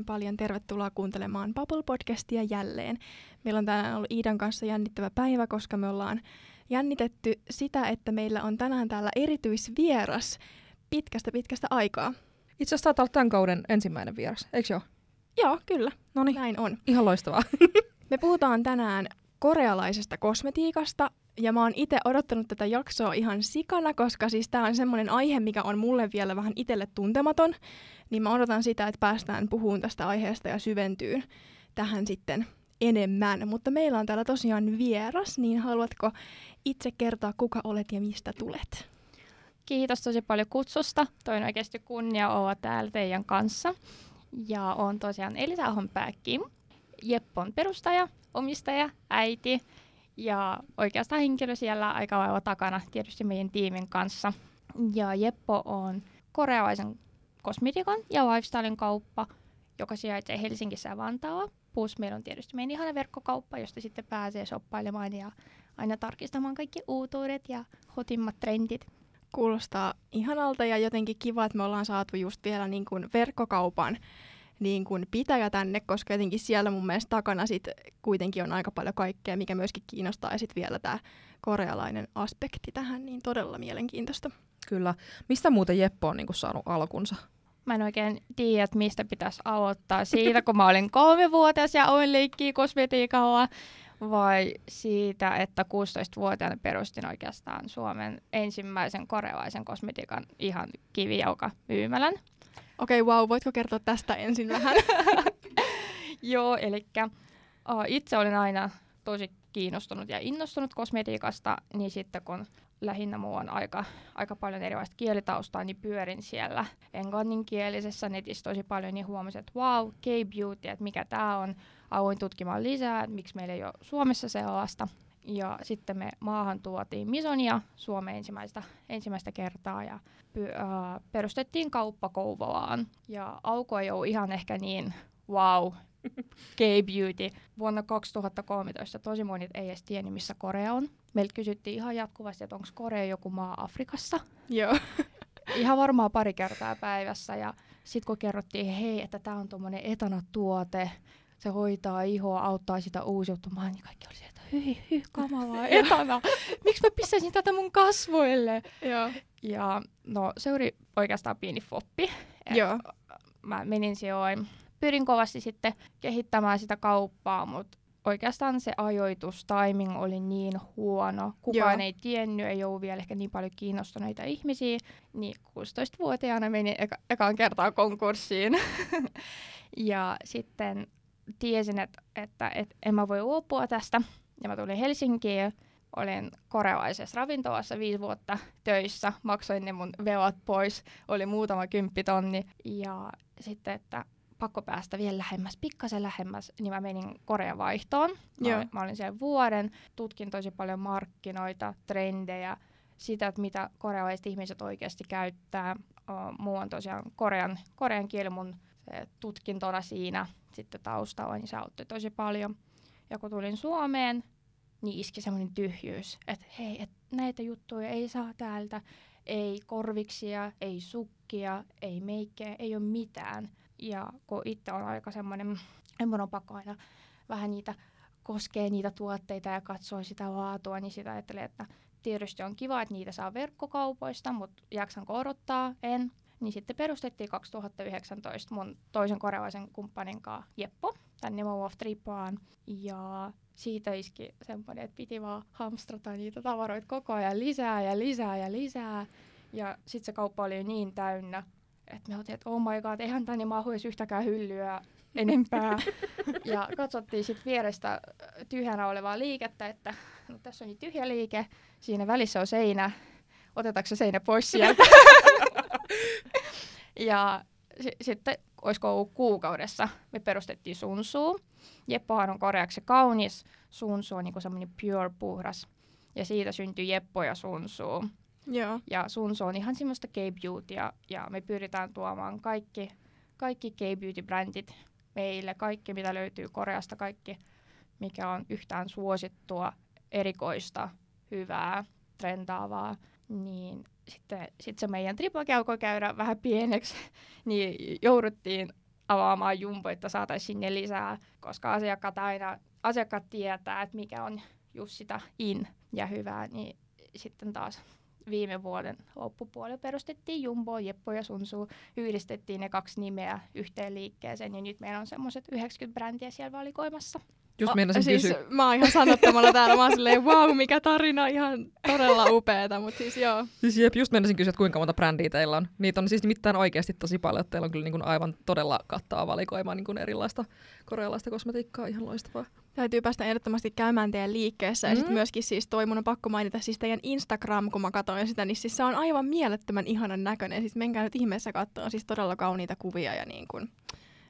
Oikein paljon tervetuloa kuuntelemaan Bubble-podcastia jälleen. Meillä on tänään ollut Iidan kanssa jännittävä päivä, koska me ollaan jännitetty sitä, että meillä on tänään täällä erityisvieras pitkästä pitkästä aikaa. Itse asiassa taitaa olla tämän kauden ensimmäinen vieras, eikö joo? Joo, kyllä. No niin, Näin on. ihan loistavaa. Me puhutaan tänään korealaisesta kosmetiikasta, ja mä oon itse odottanut tätä jaksoa ihan sikana, koska siis tää on semmoinen aihe, mikä on mulle vielä vähän itselle tuntematon, niin mä odotan sitä, että päästään puhumaan tästä aiheesta ja syventyyn tähän sitten enemmän. Mutta meillä on täällä tosiaan vieras, niin haluatko itse kertoa, kuka olet ja mistä tulet? Kiitos tosi paljon kutsusta. Toin oikeasti kunnia olla täällä teidän kanssa. Ja on tosiaan Elisa Ahonpää Kim. Jeppon perustaja, omistaja, äiti ja oikeastaan henkilö siellä aika lailla takana tietysti meidän tiimin kanssa. Ja Jeppo on korealaisen kosmetiikan ja lifestylen kauppa, joka sijaitsee Helsingissä ja Vantaalla. Plus meillä on tietysti meidän ihana verkkokauppa, josta sitten pääsee shoppailemaan ja aina tarkistamaan kaikki uutuudet ja hotimmat trendit. Kuulostaa ihanalta ja jotenkin kiva, että me ollaan saatu just vielä niin kuin verkkokaupan niin kuin pitäjä tänne, koska jotenkin siellä mun mielestä takana sit kuitenkin on aika paljon kaikkea, mikä myöskin kiinnostaa. Ja sitten vielä tämä korealainen aspekti tähän, niin todella mielenkiintoista. Kyllä. Mistä muuten Jeppo on niinku saanut alkunsa? Mä en oikein tiedä, että mistä pitäisi aloittaa. Siitä, kun mä olin kolmevuotias ja olin leikkiä kosmetiikalla, vai siitä, että 16-vuotiaana perustin oikeastaan Suomen ensimmäisen korealaisen kosmetiikan ihan kivijauka myymälän. Okei, okay, wow, voitko kertoa tästä ensin vähän? Joo, eli uh, itse olin aina tosi kiinnostunut ja innostunut kosmetiikasta, niin sitten kun lähinnä muu on aika, aika paljon erilaista kielitaustaa, niin pyörin siellä englanninkielisessä netissä tosi paljon, niin huomasin, että wow, K-beauty, että mikä tämä on. Aloin tutkimaan lisää, että miksi meillä ei ole Suomessa sellaista. Ja sitten me maahan tuotiin Misonia Suomeen ensimmäistä, ensimmäistä kertaa ja py, äh, perustettiin kauppa Kouvolaan. Ja alku ei ole ihan ehkä niin wow, K-beauty. Vuonna 2013 tosi moni ei edes tiennyt, missä Korea on. Meiltä kysyttiin ihan jatkuvasti, että onko Korea joku maa Afrikassa. Joo. ihan varmaan pari kertaa päivässä. Ja sitten kun kerrottiin, hei, että tämä on tuommoinen etana-tuote, se hoitaa ihoa, auttaa sitä uusiutumaan, niin kaikki oli se, että hyi, hyi, kamalaa, etana. Miksi mä pistäisin tätä mun kasvoille? Joo. Ja no, se oli oikeastaan pieni foppi. Joo. Mä menin sijoin. Pyrin kovasti sitten kehittämään sitä kauppaa, mutta oikeastaan se ajoitus, timing oli niin huono. Kukaan Joo. ei tiennyt, ei ollut vielä ehkä niin paljon kiinnostuneita ihmisiä. Niin 16-vuotiaana menin eka, ekaan kertaa konkurssiin. ja sitten tiesin, että, että, että en mä voi luopua tästä. Ja mä tulin Helsinkiin. Olin korealaisessa ravintolassa viisi vuotta töissä. Maksoin ne mun velat pois. Oli muutama kymppitonni. Ja sitten, että pakko päästä vielä lähemmäs, pikkasen lähemmäs, niin mä menin Korean vaihtoon. Mä, Joo. olin, mä olin siellä vuoden, tutkin tosi paljon markkinoita, trendejä, sitä, että mitä korealaiset ihmiset oikeasti käyttää. Muu on tosiaan korean, korean kieli mun se tutkintona siinä sitten taustalla, niin se auttoi tosi paljon. Ja kun tulin Suomeen, niin iski semmoinen tyhjyys, että hei, et näitä juttuja ei saa täältä, ei korviksia, ei sukkia, ei meikkejä, ei ole mitään. Ja kun itse on aika semmoinen, en mun on pakko aina vähän niitä koskee niitä tuotteita ja katsoo sitä laatua, niin sitä ajattelee, että tietysti on kiva, että niitä saa verkkokaupoista, mutta jaksanko odottaa? En. Niin sitten perustettiin 2019 mun toisen korealaisen kumppanin kanssa Jeppo, tämän Nemo of Tripaan. Ja siitä iski semmoinen, että piti vaan hamstrata niitä tavaroita koko ajan lisää ja lisää ja lisää. Ja sitten se kauppa oli niin täynnä, että me oltiin, että oh my god, eihän tänne mahu edes yhtäkään hyllyä enempää. ja katsottiin sitten vierestä tyhjänä olevaa liikettä, että no, tässä on niin tyhjä liike, siinä välissä on seinä, otetaanko se seinä pois sieltä? ja sitten, olisiko ollut kuukaudessa, me perustettiin Sunsu. Jeppohan on koreaksi kaunis, Sunsu on niinku semmoinen pure puhdas. Ja siitä syntyi Jeppo ja Sunsu. Joo. Ja Sunsu on ihan semmoista K-beautya, ja me pyritään tuomaan kaikki, kaikki K-beauty-brändit meille, kaikki mitä löytyy Koreasta, kaikki mikä on yhtään suosittua, erikoista, hyvää, trendaavaa, niin sitten sit se meidän tripakin alkoi käydä vähän pieneksi, niin jouduttiin avaamaan Jumbo, että saataisiin sinne lisää, koska asiakkaat aina, asiakkaat tietää, että mikä on just sitä in ja hyvää, niin sitten taas viime vuoden loppupuolella perustettiin Jumbo, Jeppo ja Sunsu, yhdistettiin ne kaksi nimeä yhteen liikkeeseen ja nyt meillä on semmoiset 90 brändiä siellä valikoimassa. Just meinasin siis, kysyä. Mä oon ihan sanottamalla täällä, mä oon silleen, wow, mikä tarina, ihan todella upeeta, mutta siis joo. Siis jep, just meinasin kysyä, että kuinka monta brändiä teillä on. Niitä on siis nimittäin oikeasti tosi paljon, että teillä on kyllä niin kuin aivan todella kattava valikoima niin kuin erilaista korealaista kosmetiikkaa, ihan loistavaa. Täytyy päästä ehdottomasti käymään teidän liikkeessä. Ja Mm. sitten myöskin siis toi mun on pakko mainita siis teidän Instagram, kun mä katsoin sitä, niin siis se on aivan mielettömän ihanan näköinen. Siis menkää nyt ihmeessä katsoa, siis todella kauniita kuvia ja niin kuin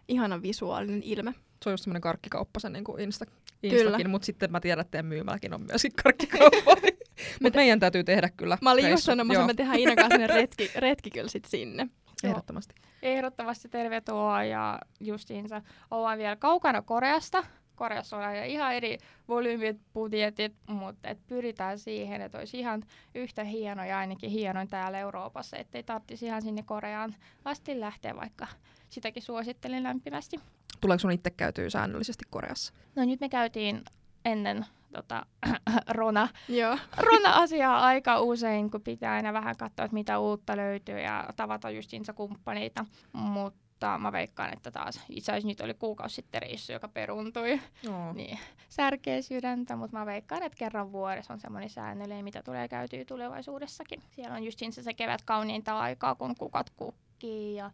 ihana visuaalinen ilme. Se on just semmoinen karkkikauppa sen niin kuin Insta. Instakin, mutta sitten mä tiedän, että teidän myymälläkin on myöskin karkkikauppa. mutta meidän täytyy tehdä kyllä. Mä olin just sanomassa, Joo, että me tehdään Iinan kanssa retki, retki kyllä sit sinne. Ehdottomasti. Ehdottomasti tervetuloa ja justiinsa ollaan vielä kaukana Koreasta. Koreassa on aina ihan eri volyymit, budjetit, mutta et pyritään siihen, että olisi ihan yhtä hieno ja ainakin hienoin täällä Euroopassa, ettei tarvitsisi ihan sinne Koreaan asti lähteä, vaikka sitäkin suosittelen lämpimästi. Tuleeko sun itse käytyy säännöllisesti Koreassa? No nyt me käytiin ennen tota, Rona, Joo. Rona-asiaa aika usein, kun pitää aina vähän katsoa, että mitä uutta löytyy ja tavata justiinsa kumppaneita. Mutta mä veikkaan, että taas itse asiassa nyt oli kuukausi sitten reissu, joka peruuntui. Joo. Niin, särkee sydäntä, mutta mä veikkaan, että kerran vuodessa on semmoinen säännöllinen, mitä tulee käytyä tulevaisuudessakin. Siellä on justiinsa se kevät kauniinta aikaa, kun kukat kukkii ja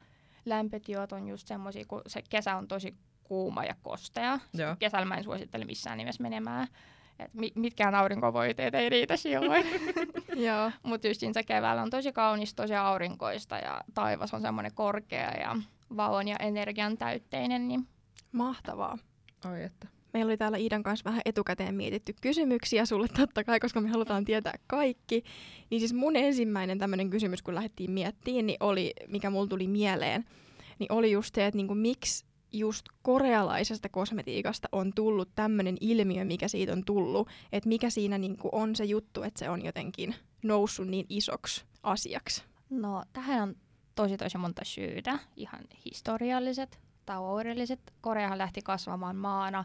lämpötiot on just semmoisia, kun se kesä on tosi kuuma ja kostea. Joo. Kesällä mä en suosittele missään nimessä menemään. Et mi- mitkään aurinkovoiteet ei riitä silloin. Joo. Mutta just se keväällä on tosi kaunis, tosi aurinkoista ja taivas on semmoinen korkea ja valon ja energian täytteinen. Niin Mahtavaa. Ai että. Meillä oli täällä Iidan kanssa vähän etukäteen mietitty kysymyksiä sulle totta kai, koska me halutaan tietää kaikki. Niin siis mun ensimmäinen tämmöinen kysymys, kun lähdettiin miettimään, niin oli, mikä mulla tuli mieleen, niin oli just se, että niinku, miksi just korealaisesta kosmetiikasta on tullut tämmöinen ilmiö, mikä siitä on tullut. Että mikä siinä niinku on se juttu, että se on jotenkin noussut niin isoksi asiaksi. No, tähän on tosi tosi monta syytä. Ihan historialliset, taloudelliset. Koreahan lähti kasvamaan maana.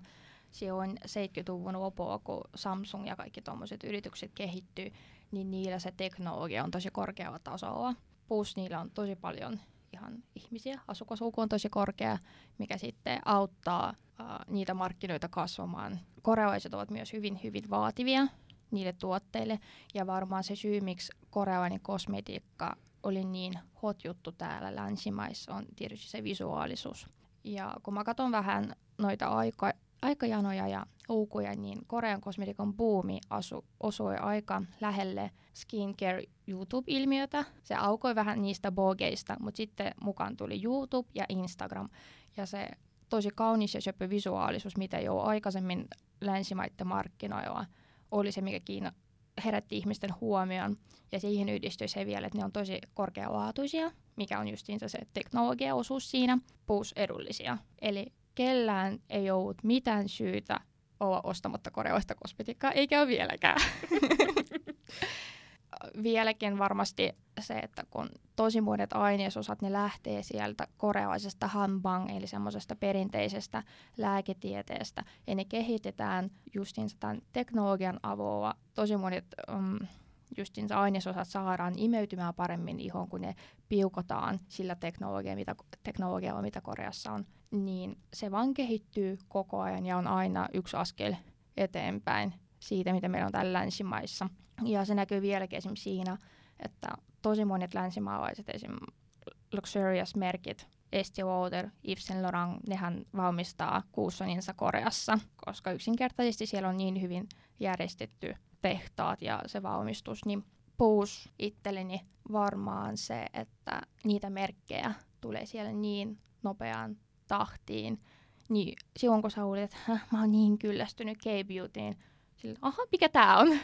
On 70-luvun lopulla, kun Samsung ja kaikki tuommoiset yritykset kehittyy, niin niillä se teknologia on tosi korkealla tasolla. Plus niillä on tosi paljon ihan ihmisiä, asukasluku on tosi korkea, mikä sitten auttaa uh, niitä markkinoita kasvamaan. Korealaiset ovat myös hyvin, hyvin vaativia niille tuotteille, ja varmaan se syy, miksi korealainen kosmetiikka oli niin hot juttu täällä länsimaissa, on tietysti se visuaalisuus. Ja kun mä katson vähän noita aika, aikajanoja ja lukuja, niin Korean kosmetiikan buumi asu, osui aika lähelle skincare YouTube-ilmiötä. Se aukoi vähän niistä blogeista, mutta sitten mukaan tuli YouTube ja Instagram. Ja se tosi kaunis ja söpö visuaalisuus, mitä jo aikaisemmin länsimaiden markkinoilla oli se, mikä Kiina herätti ihmisten huomioon. Ja siihen yhdistyi se vielä, että ne on tosi korkealaatuisia, mikä on justiinsa se teknologiaosuus siinä, plus edullisia. Eli kellään ei ollut mitään syytä olla ostamatta korealaista kosmetiikkaa, eikä ole vieläkään. Vieläkin varmasti se, että kun tosi monet ainesosat, ne lähtee sieltä korealaisesta hanbang, eli semmoisesta perinteisestä lääketieteestä, ja ne kehitetään justiinsa tämän teknologian avulla. Tosi monet um, justiinsa ainesosat saadaan imeytymään paremmin ihoon, kun ne piukotaan sillä teknologialla, mitä, teknologialla, mitä Koreassa on. Niin se vaan kehittyy koko ajan ja on aina yksi askel eteenpäin siitä, mitä meillä on täällä länsimaissa. Ja se näkyy vieläkin esimerkiksi siinä, että tosi monet länsimaalaiset esim. luxurious-merkit, Estee Lauder, Yves Saint Laurent, nehän valmistaa kuussoninsa Koreassa, koska yksinkertaisesti siellä on niin hyvin järjestetty tehtaat ja se valmistus, niin puus itselleni varmaan se, että niitä merkkejä tulee siellä niin nopeaan tahtiin, niin silloin kun sä luulet, että mä oon niin kyllästynyt K-beautyin, sillä, aha, mikä tää on?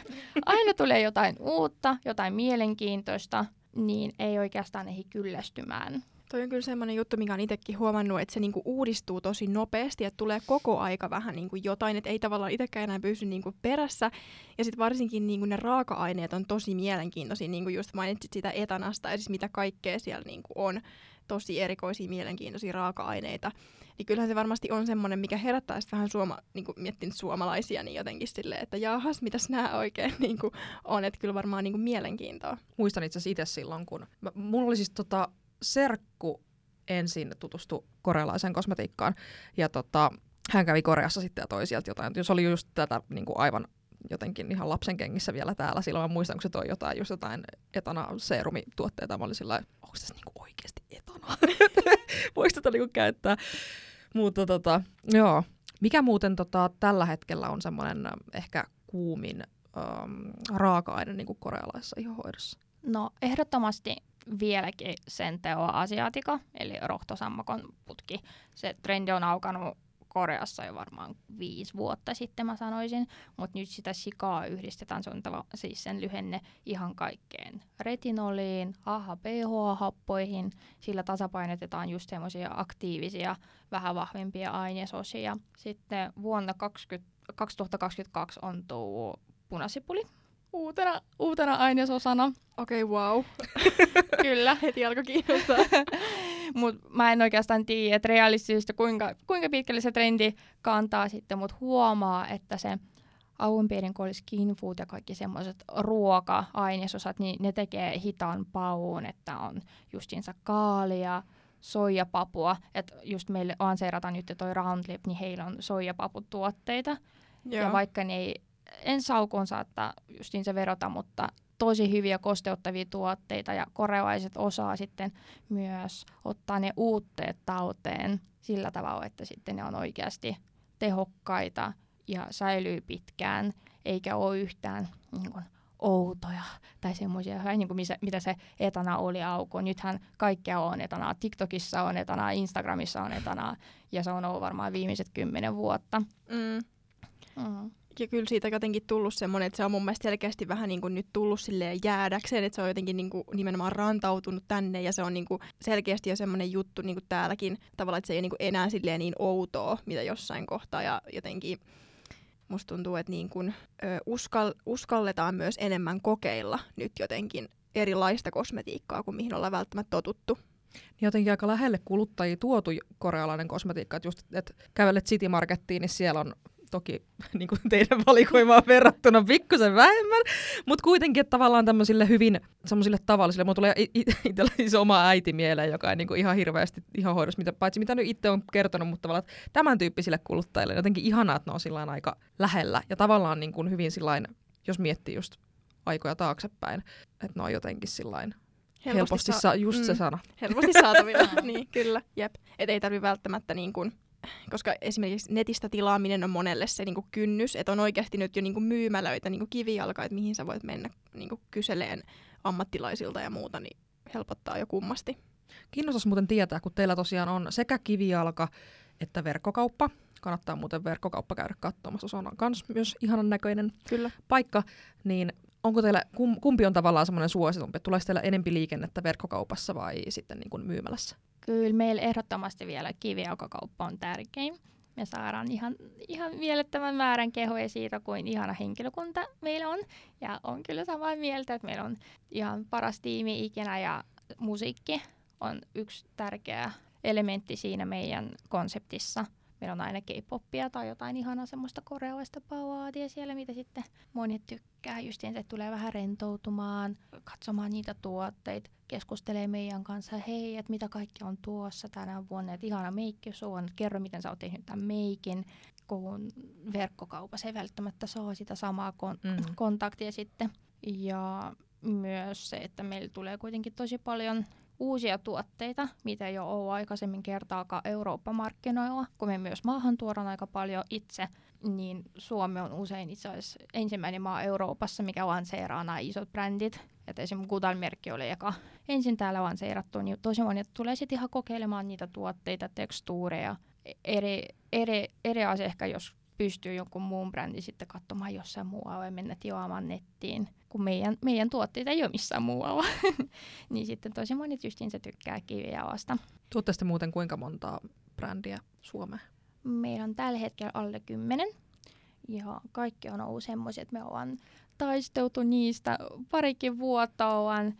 Aina tulee jotain uutta, jotain mielenkiintoista, niin ei oikeastaan ehdi kyllästymään. Toi on kyllä semmoinen juttu, mikä on itsekin huomannut, että se niinku uudistuu tosi nopeasti, että tulee koko aika vähän niinku jotain, että ei tavallaan itsekään enää pysy niinku perässä. Ja sitten varsinkin niinku ne raaka-aineet on tosi mielenkiintoisia, niin kuin just mainitsit sitä etanasta ja siis mitä kaikkea siellä niinku on. tosi erikoisia, mielenkiintoisia raaka-aineita. Niin kyllähän se varmasti on semmoinen, mikä herättää sitten vähän suoma, niin kuin miettinyt suomalaisia, niin jotenkin silleen, että jaahas, mitäs nämä oikein niin kuin on, että kyllä varmaan niin kuin mielenkiintoa. Muistan itse asiassa itse silloin, kun mä, mulla oli siis tota, serkku ensin tutustu korealaiseen kosmetiikkaan, ja tota, hän kävi Koreassa sitten ja toi sieltä jotain. Jos oli just tätä niin kuin aivan jotenkin ihan lapsen kengissä vielä täällä. Silloin mä muistan, kun se toi jotain, just jotain etana seerumituotteita. Mä olin sillä onko tässä niinku oikeasti etana? Voisi tätä niinku käyttää. Mutta tota, joo. Mikä muuten tota, tällä hetkellä on semmoinen ehkä kuumin um, raaka-aine niin korealaisessa ihohoidossa? No ehdottomasti vieläkin sen teoa asiatika, eli rohtosammakon putki. Se trendi on aukanut Koreassa jo varmaan viisi vuotta sitten mä sanoisin, mutta nyt sitä sikaa yhdistetään, se on tava, siis sen lyhenne ihan kaikkeen retinoliin, AHA-PHA-happoihin, sillä tasapainotetaan just semmoisia aktiivisia, vähän vahvempia ainesosia. Sitten vuonna 20, 2022 on tuo punasipuli, uutena, uutena ainesosana. Okei, okay, wow. Kyllä. Heti alkoi kiinnostaa. Mutta mä en oikeastaan tiedä, että realistisesti kuinka, kuinka pitkälle se trendi kantaa sitten, mutta huomaa, että se alun perin, kun oli skin food ja kaikki semmoiset ruoka-ainesosat, niin ne tekee hitaan pauun, että on justiinsa kaalia, soijapapua, että just meille anseerataan nyt toi Roundlip, niin heillä on soijapaputuotteita, Joo. ja vaikka ne ei ensi alkuun saattaa justiin se verota, mutta tosi hyviä kosteuttavia tuotteita ja korealaiset osaa sitten myös ottaa ne uutteet tauteen sillä tavalla, että sitten ne on oikeasti tehokkaita ja säilyy pitkään, eikä ole yhtään niin kuin, outoja tai semmoisia, niin kuin missä, mitä se etana oli auko. Nythän kaikkea on etanaa. TikTokissa on etanaa, Instagramissa on etanaa ja se on ollut varmaan viimeiset kymmenen vuotta. Mm. Mm ja kyllä siitä jotenkin tullut semmoinen, että se on mun mielestä selkeästi vähän niin kuin nyt tullut silleen jäädäkseen, että se on jotenkin niin kuin nimenomaan rantautunut tänne ja se on niin kuin selkeästi jo semmoinen juttu niin kuin täälläkin tavallaan, että se ei ole niin enää silleen niin outoa, mitä jossain kohtaa ja jotenkin musta tuntuu, että niin kuin, ö, uskal, uskalletaan myös enemmän kokeilla nyt jotenkin erilaista kosmetiikkaa kuin mihin ollaan välttämättä totuttu. Niin jotenkin aika lähelle kuluttajia tuotu korealainen kosmetiikka, että just, että kävelet City Markettiin, niin siellä on toki niin kuin teidän valikoimaan verrattuna pikkusen vähemmän, mutta kuitenkin että tavallaan tämmöisille hyvin semmoisille tavallisille, mulla tulee itsellä siis oma äiti mieleen, joka ei niin kuin ihan hirveästi ihan hoidossa, mitä, paitsi mitä nyt itse on kertonut, mutta tavallaan tämän tyyppisille kuluttajille jotenkin ihanaa, että ne on sillä aika lähellä. Ja tavallaan niin kuin hyvin sillain, jos miettii just aikoja taaksepäin, että ne on jotenkin sillain helposti, helposti saa, just mm, se sana. Helposti saatavilla, niin. Kyllä, jep. Et ei tarvi välttämättä niin kuin koska esimerkiksi netistä tilaaminen on monelle se niin kuin kynnys, että on oikeasti nyt jo niin kuin myymälöitä, niin kuin kivijalka, että mihin sä voit mennä niin kuin kyseleen ammattilaisilta ja muuta, niin helpottaa jo kummasti. Kiinnostaisi muuten tietää, kun teillä tosiaan on sekä kivijalka että verkkokauppa. Kannattaa muuten verkkokauppa käydä katsomassa, se on myös, myös ihanan näköinen Kyllä. paikka. Niin onko teillä, kumpi on tavallaan semmoinen suositumpi? Tuleeko teillä enempi liikennettä verkkokaupassa vai sitten niin kuin myymälässä? Kyllä meillä ehdottomasti vielä kivijalkakauppa on tärkein. Me saadaan ihan, ihan mielettömän määrän kehoja siitä, kuin ihana henkilökunta meillä on. Ja on kyllä samaa mieltä, että meillä on ihan paras tiimi ikinä ja musiikki on yksi tärkeä elementti siinä meidän konseptissa – meillä on aina K-poppia tai jotain ihanaa semmoista korealaista ballaadia siellä, mitä sitten monet tykkää. Just että tulee vähän rentoutumaan, katsomaan niitä tuotteita, keskustelee meidän kanssa, hei, että mitä kaikki on tuossa tänä vuonna, että ihana meikki on, kerro miten sä oot tehnyt tämän meikin, kun verkkokaupassa ei välttämättä saa sitä samaa kon- mm. kontaktia sitten. Ja myös se, että meillä tulee kuitenkin tosi paljon uusia tuotteita, mitä ei ole ollut aikaisemmin kertaakaan Eurooppa-markkinoilla, kun me myös maahan tuodaan aika paljon itse, niin Suomi on usein itse asiassa ensimmäinen maa Euroopassa, mikä lanseeraa nämä isot brändit. Että esimerkiksi Gudal-merkki oli eka ensin täällä lanseerattu, niin tosi moni tulee sitten ihan kokeilemaan niitä tuotteita, tekstuureja, eri, eri, eri asia ehkä, jos pystyy jonkun muun brändin sitten katsomaan jossain muualla ja mennä tilaamaan nettiin kun meidän, meidän tuotteita ei ole missään muualla. niin sitten tosi monet justiin se tykkää kivijalasta. Tuotte muuten kuinka monta brändiä Suomeen? Meillä on tällä hetkellä alle kymmenen. Ja kaikki on ollut semmoisia, että me ollaan taisteltu niistä parikin vuotta, ollaan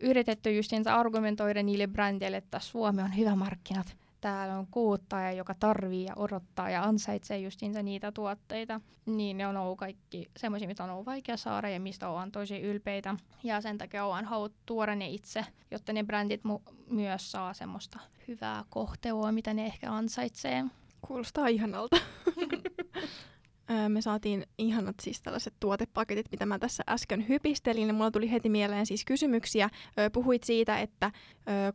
yritetty justiinsa argumentoida niille brändeille, että Suomi on hyvä markkinat täällä on kuluttaja, joka tarvii ja odottaa ja ansaitsee justiinsa niitä tuotteita, niin ne on ollut kaikki semmoisia, mitä on ollut vaikea saada ja mistä ollaan tosi ylpeitä. Ja sen takia ollaan haluttu tuoda ne itse, jotta ne brändit mu- myös saa semmoista hyvää kohtelua, mitä ne ehkä ansaitsee. Kuulostaa ihanalta. me saatiin ihanat siis tällaiset tuotepaketit, mitä mä tässä äsken hypistelin. Mulla tuli heti mieleen siis kysymyksiä. Puhuit siitä, että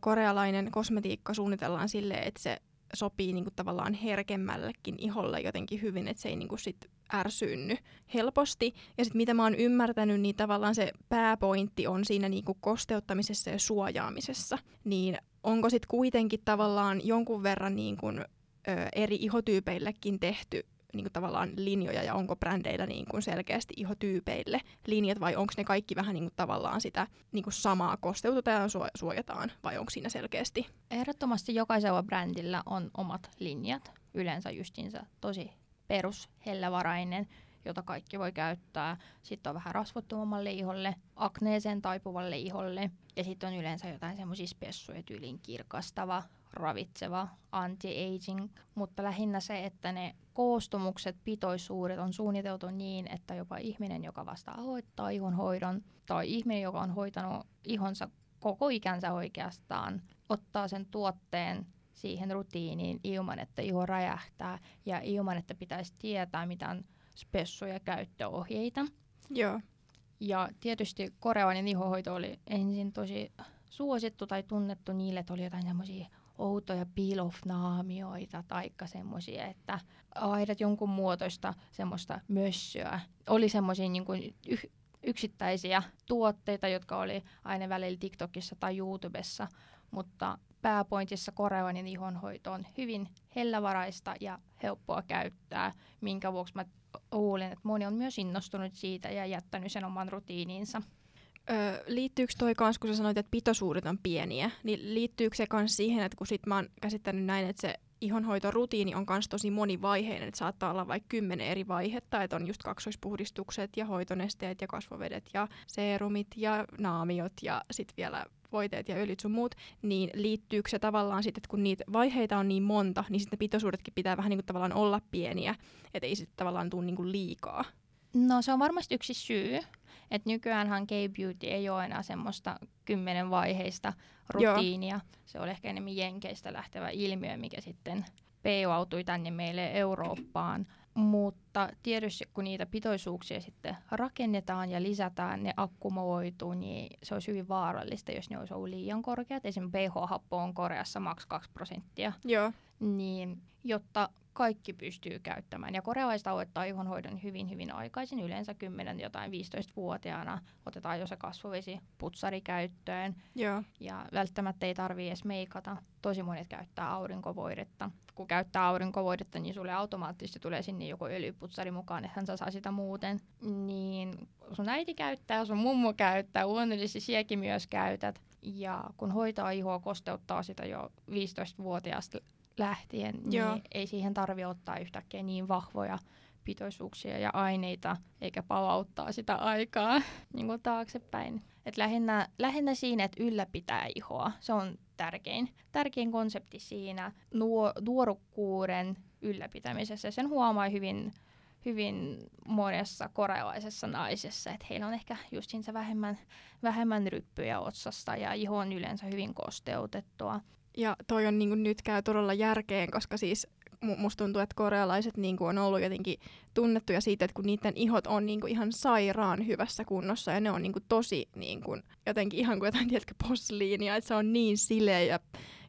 korealainen kosmetiikka suunnitellaan sille, että se sopii niinku tavallaan herkemmällekin iholle jotenkin hyvin, että se ei niinku sit ärsyynny helposti. Ja sitten mitä mä oon ymmärtänyt, niin tavallaan se pääpointti on siinä niinku kosteuttamisessa ja suojaamisessa. Niin onko sitten kuitenkin tavallaan jonkun verran niinku, ö, eri ihotyypeillekin tehty niin kuin tavallaan linjoja ja onko brändeillä niin kuin selkeästi ihotyypeille linjat vai onko ne kaikki vähän niin kuin tavallaan sitä niin kuin samaa kosteutetaan ja suojataan vai onko siinä selkeästi? Ehdottomasti jokaisella brändillä on omat linjat, yleensä justiinsa tosi perus, hellävarainen, jota kaikki voi käyttää. Sitten on vähän rasvottomammalle iholle, akneeseen taipuvalle iholle ja sitten on yleensä jotain semmoisia spessuja tyylin kirkastava, ravitseva, anti-aging, mutta lähinnä se, että ne koostumukset, pitoisuudet on suunniteltu niin, että jopa ihminen, joka vasta aloittaa ihonhoidon, tai ihminen, joka on hoitanut ihonsa koko ikänsä oikeastaan, ottaa sen tuotteen siihen rutiiniin ilman, että iho räjähtää ja ilman, että pitäisi tietää mitään spessuja käyttöohjeita. Joo. Ja tietysti korealainen ihohoito oli ensin tosi suosittu tai tunnettu niille, että oli jotain semmoisia outoja peel-off-naamioita tai semmoisia, että aidat jonkun muotoista semmoista mössöä. Oli semmoisia niin yh- yksittäisiä tuotteita, jotka oli aina välillä TikTokissa tai YouTubessa, mutta pääpointissa korealainen ihonhoito on hyvin hellävaraista ja helppoa käyttää, minkä vuoksi mä luulen, että moni on myös innostunut siitä ja jättänyt sen oman rutiininsa. Öö, liittyykö toi kans, kun sä sanoit, että pitoisuudet on pieniä, niin liittyykö se kans siihen, että kun sit mä oon käsittänyt näin, että se ihonhoitorutiini on kans tosi monivaiheinen, että saattaa olla vaikka kymmenen eri vaihetta, että on just kaksoispuhdistukset ja hoitonesteet ja kasvovedet ja seerumit ja naamiot ja sitten vielä voiteet ja öljyt sun muut, niin liittyykö se tavallaan sitten, että kun niitä vaiheita on niin monta, niin sitten pitoisuudetkin pitää vähän niin kuin tavallaan olla pieniä, että ei sitten tavallaan tule niin kuin liikaa? No se on varmasti yksi syy, että nykyäänhän K-beauty ei ole enää semmoista kymmenen vaiheista rutiinia. Joo. Se on ehkä enemmän jenkeistä lähtevä ilmiö, mikä sitten peilautui tänne meille Eurooppaan. Mutta tietysti kun niitä pitoisuuksia sitten rakennetaan ja lisätään, ne akkumuloituu, niin se olisi hyvin vaarallista, jos ne olisi ollut liian korkeat. Esimerkiksi pH-happo on Koreassa maks 2 prosenttia. Joo. Niin, jotta kaikki pystyy käyttämään. Ja korealaiset aloittaa ihonhoidon hyvin, hyvin aikaisin, yleensä 10 jotain 15-vuotiaana. Otetaan jo se kasvuvesi putsari käyttöön. Joo. Ja välttämättä ei tarvitse edes meikata. Tosi monet käyttää aurinkovoidetta. Kun käyttää aurinkovoidetta, niin sulle automaattisesti tulee sinne joku öljyputsari mukaan, että hän saa sitä muuten. Niin sun äiti käyttää, sun mummo käyttää, luonnollisesti siekin myös käytät. Ja kun hoitaa ihoa, kosteuttaa sitä jo 15-vuotiaasta lähtien, niin Joo. ei siihen tarvi ottaa yhtäkkiä niin vahvoja pitoisuuksia ja aineita, eikä palauttaa sitä aikaa niin kuin taaksepäin. Et lähinnä, lähinnä siinä, että ylläpitää ihoa. Se on tärkein, tärkein konsepti siinä nuo, nuorukkuuden ylläpitämisessä. Sen huomaa hyvin, hyvin monessa korealaisessa naisessa, että heillä on ehkä just vähemmän, vähemmän ryppyjä otsasta ja iho on yleensä hyvin kosteutettua. Ja toi on niin kuin, nyt käy todella järkeen, koska siis musta tuntuu, että korealaiset niin kuin, on ollut jotenkin tunnettuja siitä, että kun niiden ihot on niin kuin, ihan sairaan hyvässä kunnossa ja ne on niin kuin, tosi niin kuin, jotenkin ihan kuin jotain, tiedätkö, posliinia, että se on niin sileä ja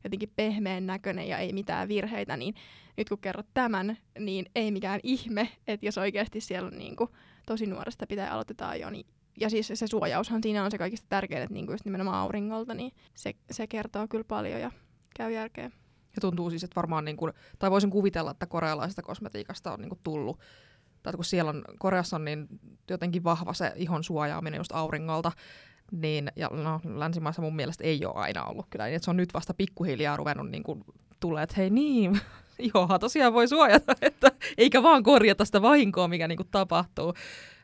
jotenkin pehmeän näköinen ja ei mitään virheitä, niin nyt kun kerrot tämän, niin ei mikään ihme, että jos oikeasti siellä on niin kuin, tosi nuoresta pitää aloitetaan jo, niin ja siis se suojaushan siinä on se kaikista tärkein, että niinku just nimenomaan auringolta, niin se, se kertoo kyllä paljon ja käy järkeä. Ja tuntuu siis, että varmaan, niin kuin, tai voisin kuvitella, että korealaisesta kosmetiikasta on niin kuin tullut, tai kun siellä on, Koreassa on niin jotenkin vahva se ihon suojaaminen just auringolta, niin, ja no, länsimaissa mun mielestä ei ole aina ollut kyllä, niin se on nyt vasta pikkuhiljaa ruvennut niin kuin, tulee, että hei niin, ihoha tosiaan voi suojata, että eikä vaan korjata sitä vahinkoa, mikä niin kuin, tapahtuu.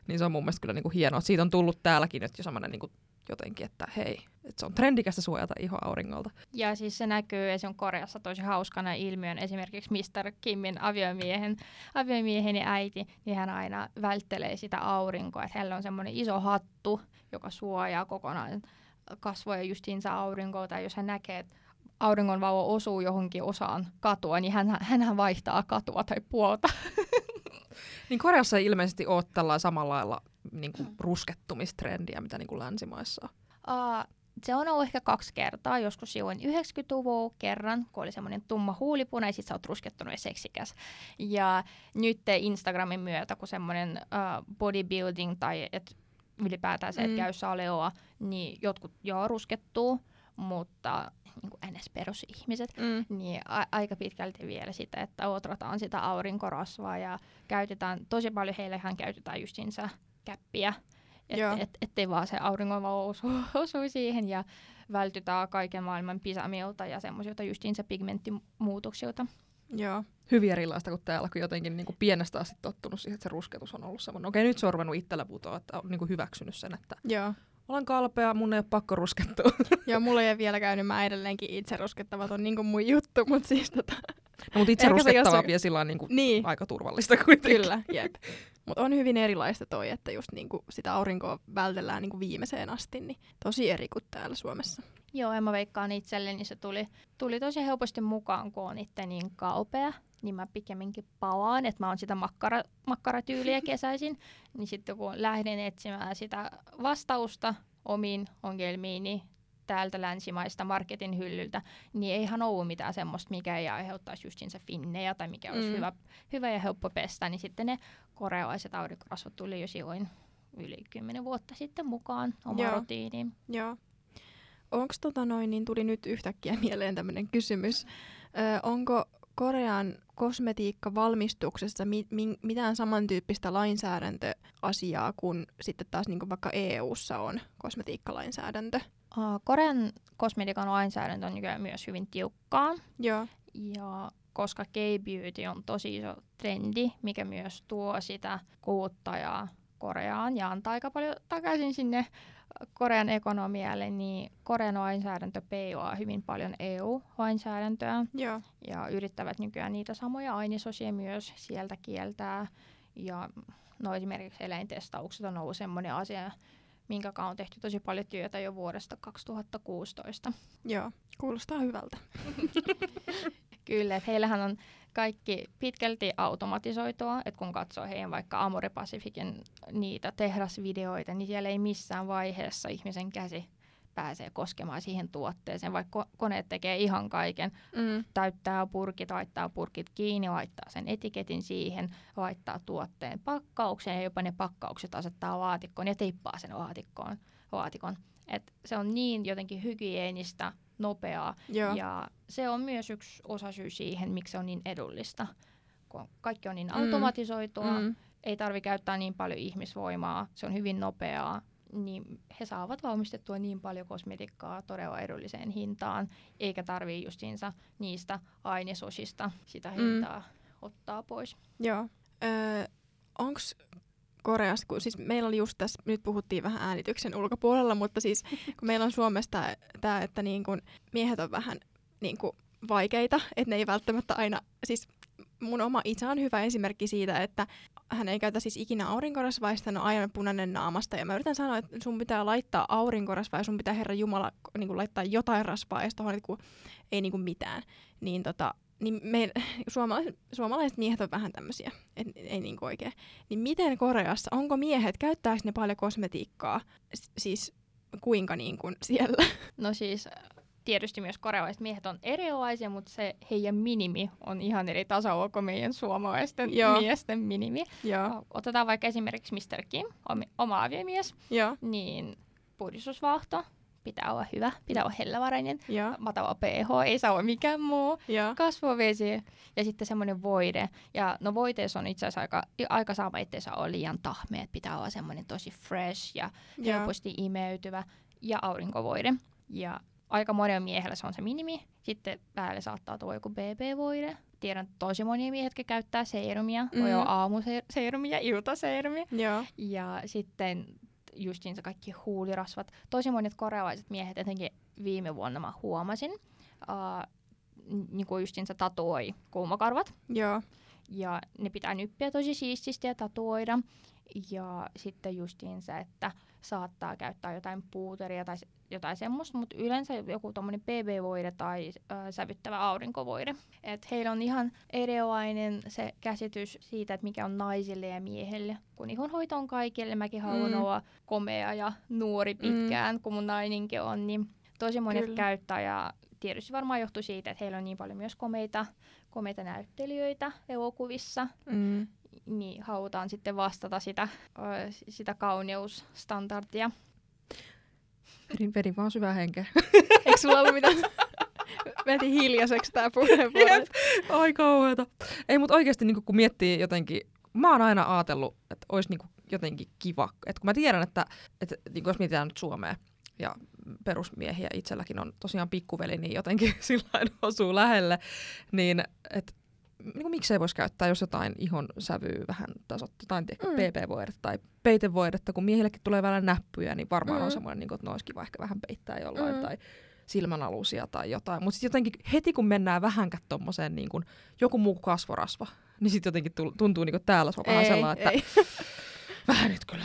Niin se on mun mielestä kyllä niinku hienoa. Siitä on tullut täälläkin nyt jo semmoinen niinku jotenkin, että hei, että se on trendikästä suojata iho auringolta. Ja siis se näkyy esimerkiksi Koreassa tosi hauskana ilmiön. Esimerkiksi Mr. Kimin aviomiehen, aviomieheni äiti, niin hän aina välttelee sitä aurinkoa. Että hänellä on semmoinen iso hattu, joka suojaa kokonaan kasvoja justiinsa aurinkoa. Tai jos hän näkee, että auringonvalo osuu johonkin osaan katua, niin hän, hänhän vaihtaa katua tai puolta. Niin Koreassa ei ilmeisesti ole tällä samalla lailla niin kuin ruskettumistrendiä, mitä niin kuin länsimaissa on. Uh, se on ollut ehkä kaksi kertaa, joskus silloin 90-luvulla kerran, kun oli semmoinen tumma huulipuna ja sit sä oot ruskettunut ja seksikäs. Ja nyt Instagramin myötä, kun semmoinen uh, bodybuilding tai et ylipäätään se, että mm. käy saleoa, niin jotkut joo ruskettuu, mutta niin NS-perusihmiset, mm. niin a- aika pitkälti vielä sitä, että otrataan sitä aurinkorasvaa ja käytetään, tosi paljon heillehän käytetään justiinsa käppiä, et, et, ettei vaan se auringonvalo osu, osu siihen ja vältytään kaiken maailman pisamilta ja semmoisilta justiinsa pigmenttimuutoksilta. Joo. Hyvin erilaista kuin täällä, kun jotenkin niin kuin pienestä asti tottunut siihen, että se rusketus on ollut semmoinen. Okei, nyt se on ruvennut itsellä putoa, että on niin kuin hyväksynyt sen, että Joo olen kalpea, mun ei ole pakko ruskettua. Joo, mulla ei ole vielä käynyt, mä edelleenkin itse ruskettavat on niinku mun juttu, mutta siis tota... No, mutta itse ruskettava jossain... vielä sillä niinku niin. aika turvallista kuitenkin. Kyllä, jep. Mutta on hyvin erilaista toi, että just niinku sitä aurinkoa vältellään niinku viimeiseen asti, niin tosi eri kuin täällä Suomessa. Joo, ja mä veikkaan itselleni se tuli, tuli tosi helposti mukaan, kun on itse niin kaupea niin mä pikemminkin palaan, että mä oon sitä makkara, makkaratyyliä kesäisin, niin sitten kun lähden etsimään sitä vastausta omiin ongelmiini täältä länsimaista marketin hyllyltä, niin eihän ollut mitään semmoista, mikä ei aiheuttaisi justinsa finnejä tai mikä olisi mm. hyvä, hyvä ja helppo pestä, niin sitten ne korealaiset aurinkorasvat tuli jo silloin yli kymmenen vuotta sitten mukaan omaan rutiiniin. Joo. Onko tota noin, niin tuli nyt yhtäkkiä mieleen tämmöinen kysymys. Ö, onko Korean kosmetiikkavalmistuksessa mi- mi- mitään samantyyppistä lainsäädäntöasiaa kuin sitten taas niin kuin vaikka EU:ssa on kosmetiikkalainsäädäntö? Uh, Korean kosmetiikan lainsäädäntö on nykyään myös hyvin tiukkaa. Joo. Ja koska K-beauty on tosi iso trendi, mikä myös tuo sitä kuluttajaa Koreaan ja antaa aika paljon takaisin sinne Korean ekonomialle, niin Korean lainsäädäntö peiloaa hyvin paljon EU-lainsäädäntöä. Joo. Ja yrittävät nykyään niitä samoja ainesosia myös sieltä kieltää. Ja no esimerkiksi eläintestaukset on ollut sellainen asia, minkä on tehty tosi paljon työtä jo vuodesta 2016. Joo, kuulostaa hyvältä. Kyllä, että heillähän on kaikki pitkälti automatisoitua, että kun katsoo heidän vaikka Amore Pacificin niitä tehdasvideoita, niin siellä ei missään vaiheessa ihmisen käsi pääsee koskemaan siihen tuotteeseen, vaikka koneet tekee ihan kaiken. Mm. Täyttää purkit, laittaa purkit kiinni, laittaa sen etiketin siihen, laittaa tuotteen pakkaukseen ja jopa ne pakkaukset asettaa laatikkoon ja teippaa sen laatikkoon, laatikon. Et se on niin jotenkin hygienistä, nopeaa. Joo. Ja se on myös yksi osasyy siihen, miksi se on niin edullista. Kun kaikki on niin mm. automatisoitua, mm. ei tarvi käyttää niin paljon ihmisvoimaa, se on hyvin nopeaa, niin he saavat valmistettua niin paljon kosmetikkaa todella edulliseen hintaan, eikä tarvii justiinsa niistä ainesosista sitä mm. hintaa mm. ottaa pois. Joo. Öö, Onko Koreassa, kun siis meillä oli just tässä, nyt puhuttiin vähän äänityksen ulkopuolella, mutta siis kun meillä on Suomesta tämä, että niin kun miehet on vähän niin kun vaikeita, että ne ei välttämättä aina, siis mun oma isä on hyvä esimerkki siitä, että hän ei käytä siis ikinä aurinkorasvaista, hän on aina punainen naamasta. Ja mä yritän sanoa, että sun pitää laittaa aurinkorasvaa ja sun pitää Herra Jumala niin kuin laittaa jotain rasvaa ja sitten ei niin kuin mitään. Niin tota, niin me, suomalaiset, suomalaiset miehet on vähän tämmöisiä, et, ei niin oikein. Niin miten Koreassa, onko miehet, käyttääkö ne paljon kosmetiikkaa, S- siis kuinka niin kuin siellä? No siis tietysti myös korealaiset miehet on erilaisia, mutta se heidän minimi on ihan eri tasolla kuin meidän suomalaisten Joo. miesten minimi. Joo. Otetaan vaikka esimerkiksi Mr. Kim, oma aviomies, Joo. niin puhdistusvaahto, pitää olla hyvä, pitää olla hellävarainen, ja. matala pH, ei saa olla mikään muu, ja. kasvovesi ja sitten semmoinen voide. Ja no voiteessa on itse asiassa aika, aika sama, ettei saa olla liian tahme, että pitää olla semmoinen tosi fresh ja, ja helposti imeytyvä ja aurinkovoide. Ja aika monella miehellä se on se minimi. Sitten päälle saattaa tulla joku BB-voide tiedän tosi monia miehiä, jotka käyttää seerumia. Mm. Voi olla aamuseerumia, iltaseerumia. Joo. Ja sitten justiinsa kaikki huulirasvat. Tosi monet korealaiset miehet, etenkin viime vuonna mä huomasin, uh, niin kuin justiinsa tatuoi kuumakarvat. Joo. Ja ne pitää nyppiä tosi siististi ja tatuoida. Ja sitten justiinsa, että saattaa käyttää jotain puuteria tai jotain semmoista, mutta yleensä joku tommonen BB-voide tai äh, sävyttävä aurinkovoide. Et heillä on ihan erilainen se käsitys siitä, että mikä on naisille ja miehelle. Kun ihonhoito on kaikille, mäkin haluan mm. olla komea ja nuori pitkään, mm. kun mun naininkin on, niin tosi monet Kyllä. käyttää ja tietysti varmaan johtuu siitä, että heillä on niin paljon myös komeita, komeita näyttelijöitä elokuvissa. Mm niin halutaan sitten vastata sitä, sitä kauneusstandardia. Vedin, vedin vaan syvää henkeä. Eikö sulla ollut mitään? Veti hiljaiseksi tää puheenvuoro. Ai kauheeta. Ei, mutta oikeasti niin kun miettii jotenkin, mä oon aina ajatellut, että olisi niin jotenkin kiva. Että kun mä tiedän, että, että niin jos mietitään nyt Suomea ja perusmiehiä itselläkin on tosiaan pikkuveli, niin jotenkin sillä osuu lähelle, niin että niin kuin, miksei voisi käyttää, jos jotain ihon sävyä vähän tasoittaa, tai mm. PP-voidetta tai peitevoidetta, kun miehillekin tulee vähän näppyjä, niin varmaan mm. on semmoinen, niin kuin, että ne olisi kiva ehkä vähän peittää jollain, mm. tai silmänalusia tai jotain. Mutta sitten jotenkin heti kun mennään vähänkään tommoseen niin kuin joku muu kasvorasva, niin sitten jotenkin tuntuu niin kuin täällä se on vähän sellainen, että vähän nyt kyllä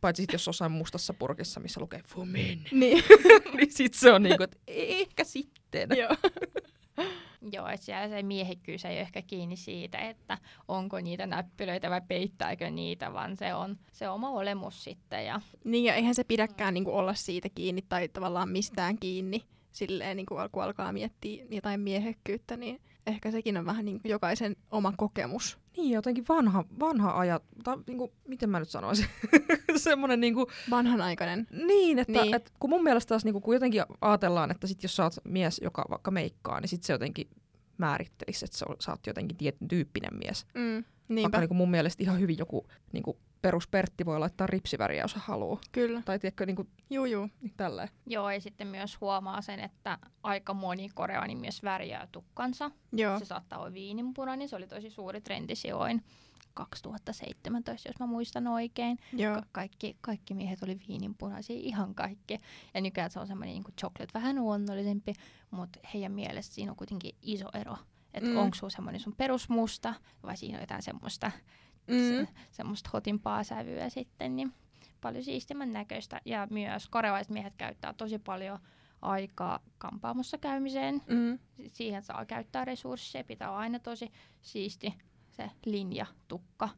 Paitsi sit, jos jossain mustassa purkissa, missä lukee Fumin. Niin. niin sit se on niinku, että ehkä sitten. Joo. Joo, että siellä se miehekkyys ei ole ehkä kiinni siitä, että onko niitä näppylöitä vai peittääkö niitä, vaan se on se oma olemus sitten. Ja... Niin, ja eihän se pidäkään niin kuin olla siitä kiinni tai tavallaan mistään kiinni silleen, niin kuin kun alkaa miettiä jotain miehekkyyttä, niin ehkä sekin on vähän niin kuin jokaisen oma kokemus. Niin, jotenkin vanha, vanha ajat, tai niin kuin, miten mä nyt sanoisin, semmoinen niin kuin... Vanhanaikainen. Niin, että niin. Et, kun mun mielestä taas niin kuin, kun jotenkin ajatellaan, että sit jos sä oot mies, joka vaikka meikkaa, niin sit se jotenkin määrittelisi, että sä oot jotenkin tietyn tyyppinen mies. Mm, niinpä. Vaikka niin kuin mun mielestä ihan hyvin joku niin kuin peruspertti voi laittaa ripsiväriä, jos haluaa. Kyllä. Tai tiedätkö, niin kuin, juu, juu. Niin tälleen. Joo, ja sitten myös huomaa sen, että aika moni koreani myös värjää tukkansa. Joo. Se saattaa olla viininpunainen, se oli tosi suuri trendi sijoin 2017, jos mä muistan oikein. Joo. Ka- kaikki, kaikki miehet oli viininpunaisia, ihan kaikki. Ja nykyään se on semmoinen niin chocolate vähän luonnollisempi, mutta heidän mielestä siinä on kuitenkin iso ero. Että mm. onko sulla semmoinen sun perusmusta vai siinä on jotain semmoista mm. se, semmoista hotimpaa sävyä sitten, niin paljon siistimän näköistä. Ja myös korealaiset miehet käyttää tosi paljon aikaa kampaamossa käymiseen. Mm. Siihen saa käyttää resursseja, pitää olla aina tosi siisti se linja, tukka.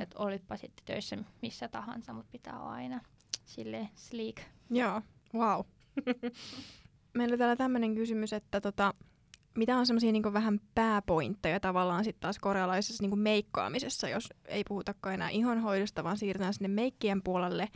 Että olitpa sitten töissä missä tahansa, mutta pitää olla aina sille sleek. Joo, wow. Meillä on täällä tämmöinen kysymys, että tota, mitä on semmoisia niin vähän pääpointteja tavallaan sitten taas korealaisessa niin meikkaamisessa, jos ei puhutakaan enää ihonhoidosta, vaan siirrytään sinne meikkien puolelle,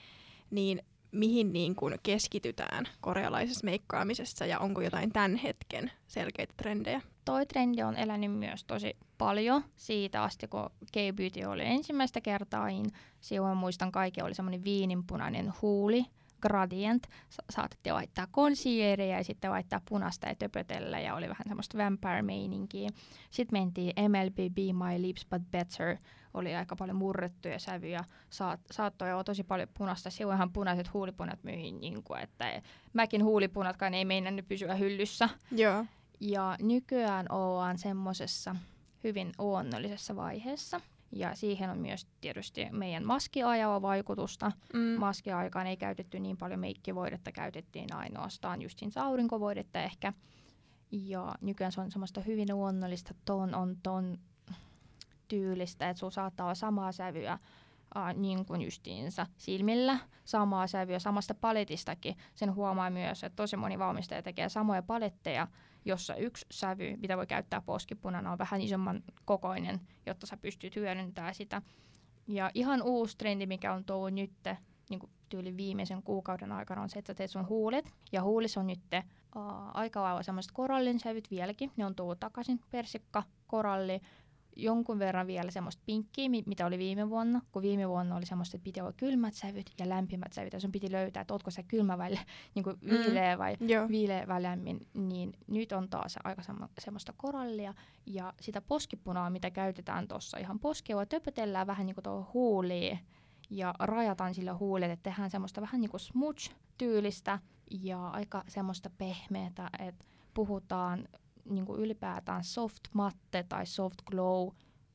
niin mihin niin kuin keskitytään korealaisessa meikkaamisessa ja onko jotain tämän hetken selkeitä trendejä? Toi trendi on elänyt myös tosi paljon siitä asti, kun K-beauty oli ensimmäistä kertaa, niin silloin muistan kaikki oli semmoinen viininpunainen huuli, gradient. Sa- saatettiin laittaa concealeria ja sitten laittaa punasta ja töpötellä ja oli vähän semmoista vampire-meininkiä. Sitten mentiin MLB Be My Lips But Better. Oli aika paljon murrettuja sävyjä. Saat, saattoi olla tosi paljon punasta. Silloinhan punaiset huulipunat myihin, niin kuin, että mäkin huulipunatkaan ei meinannut pysyä hyllyssä. Joo. Ja nykyään ollaan semmoisessa hyvin luonnollisessa vaiheessa – ja siihen on myös tietysti meidän maskiajalla vaikutusta. Mm. Maskiaikaan ei käytetty niin paljon meikkivoidetta, käytettiin ainoastaan justin aurinkovoidetta ehkä. Ja nykyään se on semmoista hyvin luonnollista ton on ton tyylistä, että sulla saattaa olla samaa sävyä äh, niin kuin justiinsa silmillä, samaa sävyä samasta paletistakin. Sen huomaa myös, että tosi moni valmistaja tekee samoja paletteja, jossa yksi sävy, mitä voi käyttää poskipunana, on vähän isomman kokoinen, jotta sä pystyt hyödyntämään sitä. Ja ihan uusi trendi, mikä on tullut nyt niin kuin tyyli viimeisen kuukauden aikana, on se, että sä teet sun huulet. Ja huulis on nyt uh, aika lailla semmoiset korallin sävyt vieläkin. Ne on tullut takaisin, persikka, koralli, jonkun verran vielä semmoista pinkkiä, mitä oli viime vuonna, kun viime vuonna oli semmoista, että piti olla kylmät sävyt ja lämpimät sävyt, ja sun piti löytää, että ootko se kylmä vai niin kuin viileä vai Joo. viileä vai lämmin, niin nyt on taas aika semmo- semmoista korallia, ja sitä poskipunaa, mitä käytetään tuossa ihan poskea, töpötellään vähän niin kuin tuohon huuliin, ja rajataan sillä huulille, että tehdään semmoista vähän niin kuin smudge-tyylistä, ja aika semmoista pehmeätä, että puhutaan niin kuin ylipäätään soft matte tai soft glow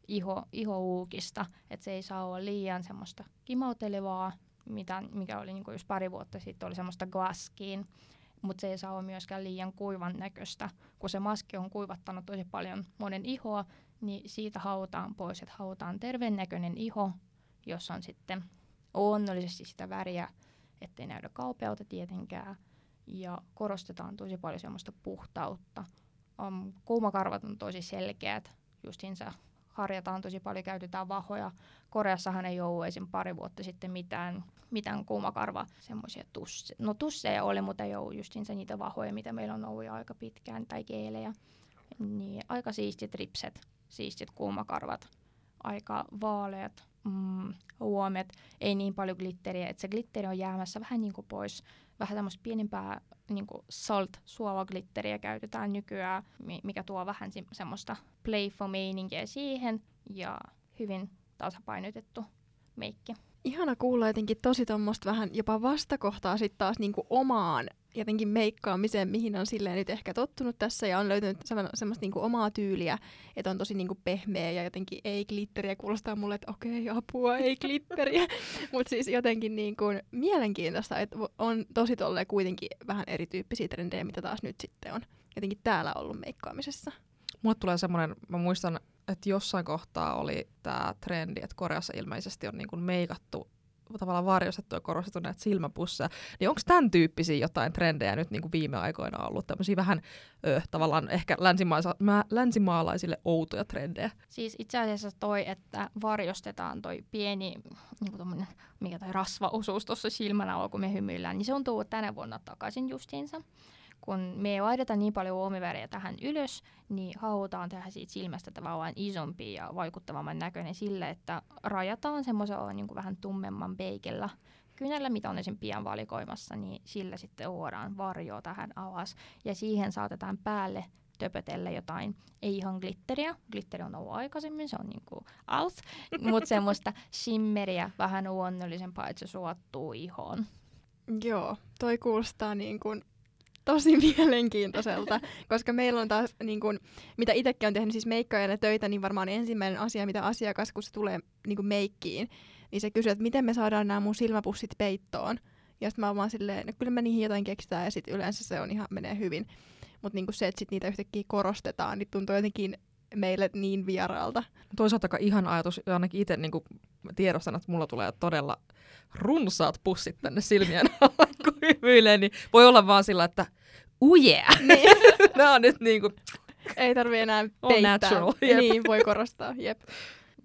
iho, ihouukista, että se ei saa olla liian semmoista kimautelevaa, mitä, mikä oli niin kuin just pari vuotta sitten, oli semmoista glaskin, mutta se ei saa olla myöskään liian kuivan näköistä. Kun se maski on kuivattanut tosi paljon monen ihoa, niin siitä hautaan pois, että hautaan terveen näköinen iho, jossa on sitten onnellisesti sitä väriä, ettei näytä kaupealta tietenkään, ja korostetaan tosi paljon semmoista puhtautta. Um, kuumakarvat on tosi selkeät, justiinsa harjataan tosi paljon, käytetään vahoja. Koreassahan ei ole esim. pari vuotta sitten mitään, mitään kuumakarva semmoisia tusseja. No tusseja oli, mutta ei ole justiinsa niitä vahoja, mitä meillä on ollut jo aika pitkään, tai geelejä. Niin aika siistit ripset, siistit kuumakarvat, aika vaaleat mm, huomet, ei niin paljon glitteriä, että se glitteri on jäämässä vähän niin kuin pois vähän tämmöistä pienempää niin salt glitteriä käytetään nykyään, mikä tuo vähän semmoista playful-meininkiä siihen ja hyvin tasapainotettu meikki. Ihana kuulla jotenkin tosi tuommoista vähän jopa vastakohtaa sitten taas niinku omaan jotenkin meikkaamiseen, mihin on silleen nyt ehkä tottunut tässä ja on löytänyt semmoista niinku omaa tyyliä, että on tosi niinku pehmeä ja jotenkin ei glitteriä. Kuulostaa mulle, että okei, okay, apua, ei glitteriä. Mutta siis jotenkin niinku mielenkiintoista, että on tosi tolleen kuitenkin vähän erityyppisiä trendejä, mitä taas nyt sitten on jotenkin täällä ollut meikkaamisessa. Mulle tulee semmoinen, mä muistan, että jossain kohtaa oli tämä trendi, että Koreassa ilmeisesti on niinku meikattu tavallaan varjostettu ja korostettu näitä silmäpusseja, niin onko tämän tyyppisiä jotain trendejä nyt niin kuin viime aikoina ollut? Tämmöisiä vähän ö, tavallaan ehkä länsimaisa- länsimaalaisille outoja trendejä. Siis itse asiassa toi, että varjostetaan toi pieni, niin kuin mikä toi rasvaosuus tuossa silmän alla, kun me hymyillään, niin se on tullut tänä vuonna takaisin justiinsa kun me ei laiteta niin paljon uomiväriä tähän ylös, niin halutaan tehdä siitä silmästä tavallaan isompi ja vaikuttavamman näköinen sille, että rajataan semmoisella niin vähän tummemman peikellä kynällä, mitä on esim. pian valikoimassa, niin sillä sitten luodaan varjoa tähän alas. Ja siihen saatetaan päälle töpötellä jotain, ei ihan glitteriä, glitteri on ollut aikaisemmin, se on niinku out, mutta semmoista shimmeriä, vähän luonnollisempaa, että se suottuu ihoon. Joo, toi kuulostaa niin kuin tosi mielenkiintoiselta, koska meillä on taas, niin kun, mitä itsekin on tehnyt siis meikkaajana töitä, niin varmaan ensimmäinen asia, mitä asiakas, kun se tulee niin kun meikkiin, niin se kysyy, että miten me saadaan nämä mun silmäpussit peittoon. Ja sitten mä oon vaan silleen, no kyllä me niihin jotain keksitään ja sitten yleensä se on ihan, menee hyvin. Mutta niinku se, että sit niitä yhtäkkiä korostetaan, niin tuntuu jotenkin meille niin vieraalta. Toisaalta ihan ajatus, ainakin itse niin tiedostan, että mulla tulee todella runsaat pussit tänne silmien alla, kun hymyilee, niin voi olla vaan sillä, että uu yeah! Niin. Nämä on nyt niinku... Ei tarvi enää peittää. natural, jep. Niin, voi korostaa, jep.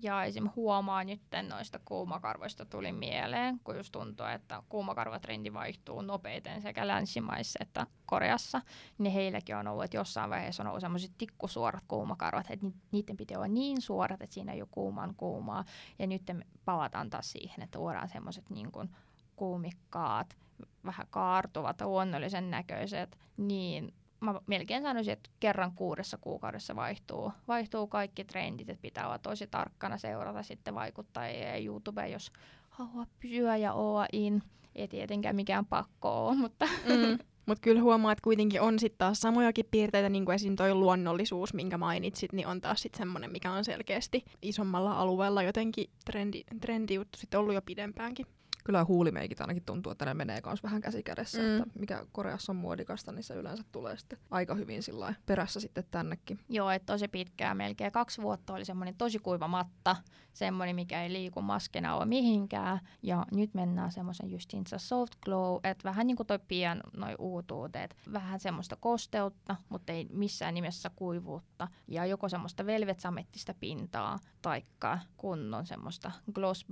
Ja esim. huomaa nyt noista kuumakarvoista tuli mieleen, kun just tuntuu, että kuumakarvatrendi vaihtuu nopeiten sekä länsimaissa että Koreassa, niin heilläkin on ollut, että jossain vaiheessa on ollut semmoiset tikkusuorat kuumakarvat, että niiden pitää olla niin suorat, että siinä ei ole kuuman kuumaa. Ja nyt palataan taas siihen, että luodaan semmoiset niin kuin kuumikkaat, vähän kaartuvat, luonnollisen näköiset, niin mä melkein sanoisin, että kerran kuudessa kuukaudessa vaihtuu, vaihtuu kaikki trendit, että pitää olla tosi tarkkana seurata sitten vaikuttajia YouTube, jos haluaa pysyä ja olla in. Ei tietenkään mikään pakko ole, mutta... Mm. Mutta kyllä huomaa, että kuitenkin on sitten taas samojakin piirteitä, niin kuin esim. toi luonnollisuus, minkä mainitsit, niin on taas sitten semmoinen, mikä on selkeästi isommalla alueella jotenkin trendi, trendi juttu sitten ollut jo pidempäänkin kyllä huulimeikit ainakin tuntuu, että ne menee myös vähän käsikädessä, mm. että mikä Koreassa on muodikasta, niin se yleensä tulee sitten aika hyvin sillä perässä sitten tännekin. Joo, että tosi pitkään, melkein. Kaksi vuotta oli semmoinen tosi kuiva matta, semmoinen, mikä ei liiku maskena ole mihinkään, ja nyt mennään semmoisen justiinsa soft glow, että vähän niin kuin toi pian noi uutuudet, vähän semmoista kosteutta, mutta ei missään nimessä kuivuutta, ja joko semmoista velvet-samettista pintaa, taikka kunnon semmoista gloss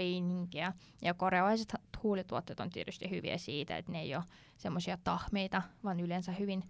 ja korealaiset huulituotteet on tietysti hyviä siitä, että ne ei ole semmoisia tahmeita, vaan yleensä hyvin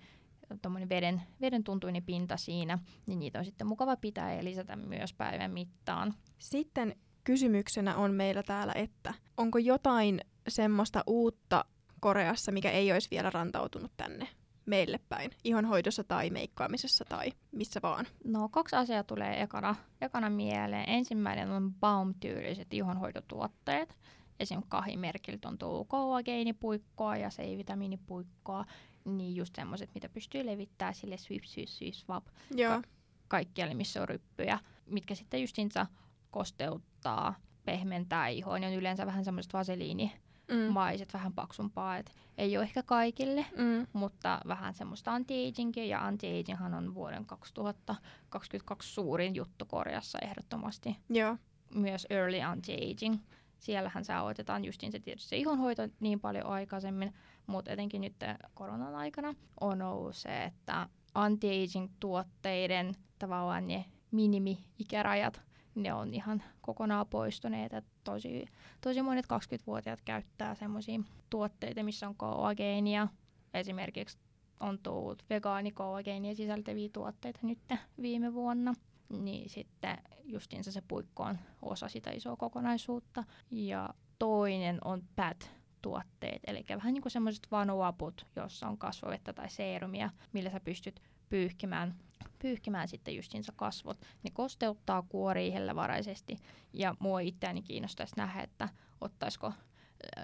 tuommoinen veden, veden tuntuinen pinta siinä, niin niitä on sitten mukava pitää ja lisätä myös päivän mittaan. Sitten kysymyksenä on meillä täällä, että onko jotain semmoista uutta Koreassa, mikä ei olisi vielä rantautunut tänne meille päin, ihonhoidossa tai meikkaamisessa tai missä vaan? No kaksi asiaa tulee ekana, ekana mieleen. Ensimmäinen on Baum-tyyliset ihonhoitotuotteet. Esim. kahimerkiltä on tullut kollageenipuikkoa ja C-vitamiinipuikkoa, niin just semmoiset, mitä pystyy levittämään sille swip, swip, swip, swap. Ka- kaikkialle, missä on ryppyjä, mitkä sitten justiinsa kosteuttaa, pehmentää ihoa, ne on yleensä vähän semmoiset vaseliini Mm. maiset, vähän paksumpaa, et ei ole ehkä kaikille, Mm. mutta vähän semmoista anti-agingia, ja anti-aginghan on vuoden 2022 suurin juttu Koreassa ehdottomasti. Joo. Myös early anti-aging. Siellähän se aloitetaan justiin se tietysti se ihonhoito niin paljon aikaisemmin, mutta etenkin nyt koronan aikana on ollut se, että anti-aging-tuotteiden tavallaan ne minimi-ikärajat, ne on ihan kokonaan poistuneet. Et tosi, tosi monet 20-vuotiaat käyttää semmoisia tuotteita, missä on kollageenia. Esimerkiksi on tullut vegaanikollageenia sisältäviä tuotteita nyt viime vuonna. Niin sitten justiinsa se puikko on osa sitä isoa kokonaisuutta. Ja toinen on PAT, tuotteet, eli vähän niin kuin semmoiset vanuaput, jossa on kasvovettä tai seerumia, millä sä pystyt pyyhkimään, pyyhkimään sitten justiinsa kasvot. Ne kosteuttaa kuorii hellävaraisesti ja mua itseäni kiinnostaisi nähdä, että ottaisiko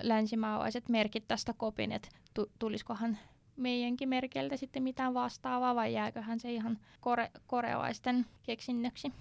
länsimaalaiset merkit tästä kopin, että tu- tulisikohan meidänkin merkeiltä sitten mitään vastaavaa vai jääköhän se ihan kore- korealaisten keksinnöksi.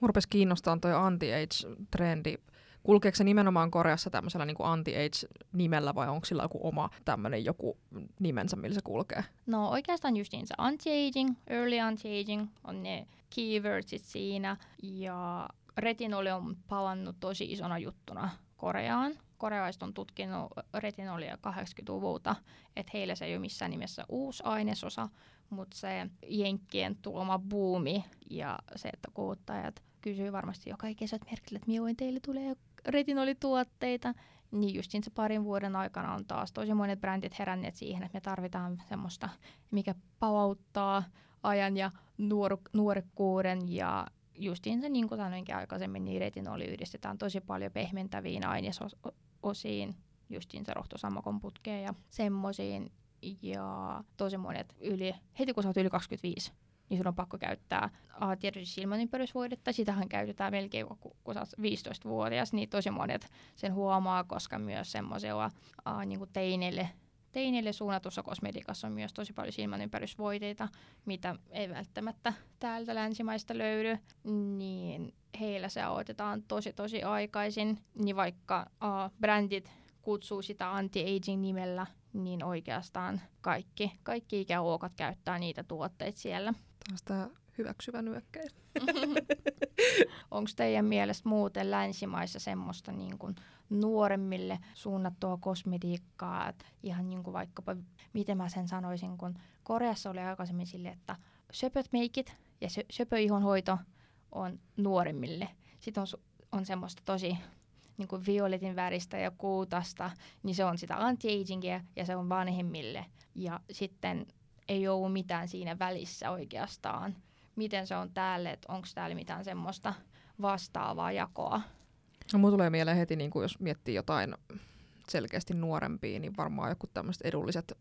Mua rupesi kiinnostaa toi anti-age-trendi. Kulkeeko se nimenomaan Koreassa tämmöisellä niin anti-age-nimellä vai onko sillä joku oma tämmöinen joku nimensä, millä se kulkee? No oikeastaan justiin se anti-aging, early anti-aging on ne keywordsit siinä ja retinoli on palannut tosi isona juttuna Koreaan. Korealaiset on tutkinut retinolia 80-luvulta, että heillä se ei ole missään nimessä uusi ainesosa, mutta se jenkkien tuoma buumi ja se, että kuluttajat kysyy varmasti joka ikisät merkillä, että milloin teille tulee retinolituotteita, niin justin se parin vuoden aikana on taas tosi monet brändit heränneet siihen, että me tarvitaan semmoista, mikä palauttaa ajan ja nuoru- nuorekkuuden ja justiinsa niin kuin sanoinkin aikaisemmin, niin retinoli yhdistetään tosi paljon pehmentäviin ainesosiin, justiinsa rohtosammakon putkeen ja semmoisiin. Ja tosi monet yli, heti kun sä oot yli 25, niin sun on pakko käyttää uh, tietysti silmänympärysvoidetta. Sitähän käytetään melkein, kun, kun sä oot 15-vuotias, niin tosi monet sen huomaa, koska myös semmoisella niin teineille, teineille suunnatussa kosmetiikassa on myös tosi paljon silmänympärysvoiteita, mitä ei välttämättä täältä länsimaista löydy, niin heillä se aloitetaan tosi tosi aikaisin, niin vaikka uh, brändit kutsuu sitä anti-aging nimellä, niin oikeastaan kaikki, kaikki ikäluokat käyttää niitä tuotteita siellä. Taas tää hyväksyvä nyökkäys. Onko teidän mielestä muuten länsimaissa semmoista niin kuin nuoremmille suunnattua kosmetiikkaa, ihan niin kuin vaikkapa, miten mä sen sanoisin, kun Koreassa oli aikaisemmin sille, että söpöt meikit ja sö- söpöihonhoito on nuoremmille. Sitten on, on semmoista tosi niin kuin violetin väristä ja kuutasta, niin se on sitä anti-agingia ja se on vanhemmille. Ja sitten ei ollut mitään siinä välissä oikeastaan. Miten se on täällä, että onko täällä mitään semmoista vastaavaa jakoa? No, mulla tulee mieleen heti, niin kuin jos miettii jotain selkeästi nuorempia, niin varmaan joku tämmöiset edulliset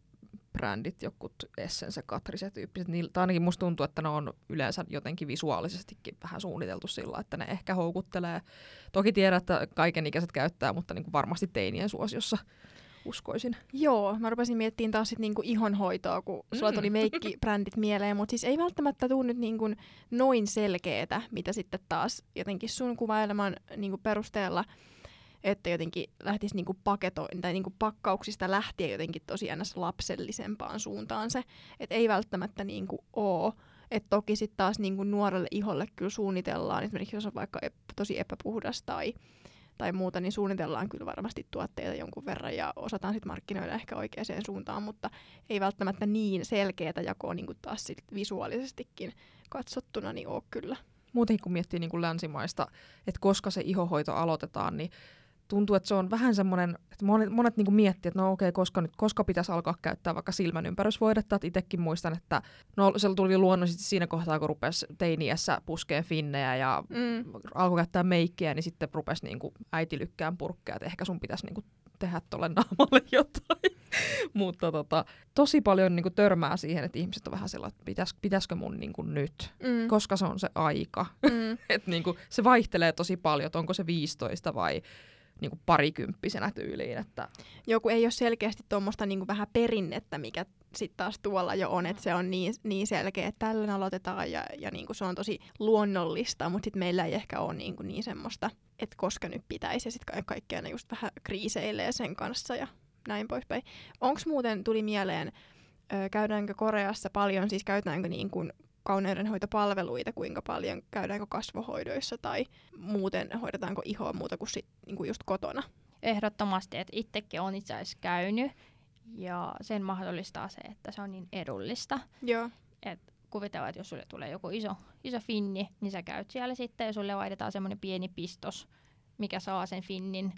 brändit, jokut Essence, Catrice tyyppiset, niin, tai ainakin musta tuntuu, että ne on yleensä jotenkin visuaalisestikin vähän suunniteltu sillä, että ne ehkä houkuttelee. Toki tiedän, että kaiken ikäiset käyttää, mutta niin kuin varmasti teinien suosiossa uskoisin. Joo, mä rupesin miettimään taas sit niinku ihonhoitoa, kun mm. sulla tuli meikkibrändit mieleen, mutta siis ei välttämättä tule nyt niinku noin selkeetä, mitä sitten taas jotenkin sun kuvaileman niinku perusteella, että jotenkin lähtisi niinku paketoin, tai niinku pakkauksista lähtien jotenkin tosi ns. lapsellisempaan suuntaan se, että ei välttämättä niinku oo. Et toki sitten taas niinku nuorelle iholle kyllä suunnitellaan, esimerkiksi jos on vaikka ep- tosi epäpuhdas tai tai muuta, niin suunnitellaan kyllä varmasti tuotteita jonkun verran ja osataan sitten markkinoida ehkä oikeaan suuntaan, mutta ei välttämättä niin selkeätä jakoa niin kuin taas sit visuaalisestikin katsottuna niin ole kyllä. Muutenkin kun miettii niin kuin länsimaista, että koska se ihohoito aloitetaan, niin tuntuu, että se on vähän semmoinen, että monet, monet niin miettii, että no okei, koska, nyt, koska pitäisi alkaa käyttää vaikka silmän ympärysvoidetta. Että itsekin muistan, että no, se tuli luonnollisesti siinä kohtaa, kun rupesi teiniässä puskeen finnejä ja mm. alkoi käyttää meikkiä, niin sitten rupesi niin kuin äiti lykkään purkkeja, että ehkä sun pitäisi niin kuin tehdä tuolle naamalle jotain. Mutta tota, tosi paljon niin kuin, törmää siihen, että ihmiset on vähän sellainen, että pitäis, pitäisikö mun niin kuin, nyt, mm. koska se on se aika. Mm. Et, niin kuin, se vaihtelee tosi paljon, että onko se 15 vai niin kuin parikymppisenä tyyliin. Että... Joku ei ole selkeästi tuommoista niin vähän perinnettä, mikä sitten taas tuolla jo on, että se on niin, niin selkeä, että tällöin aloitetaan ja, ja niin kuin se on tosi luonnollista, mutta sitten meillä ei ehkä ole niin, kuin niin semmoista, että koska nyt pitäisi ja sitten kaikkea ne just vähän kriiseilee sen kanssa ja näin poispäin. Onko muuten, tuli mieleen, käydäänkö Koreassa paljon, siis käytetäänkö niin kuin kauneudenhoitopalveluita, kuinka paljon käydäänkö kasvohoidoissa tai muuten hoidetaanko ihoa muuta kuin, sit, niin kuin just kotona? Ehdottomasti, että itsekin on itse asiassa käynyt ja sen mahdollistaa se, että se on niin edullista. Joo. Et kuvitellaan, että jos sulle tulee joku iso, iso finni, niin sä käyt siellä sitten ja sulle vaihdetaan semmoinen pieni pistos, mikä saa sen finnin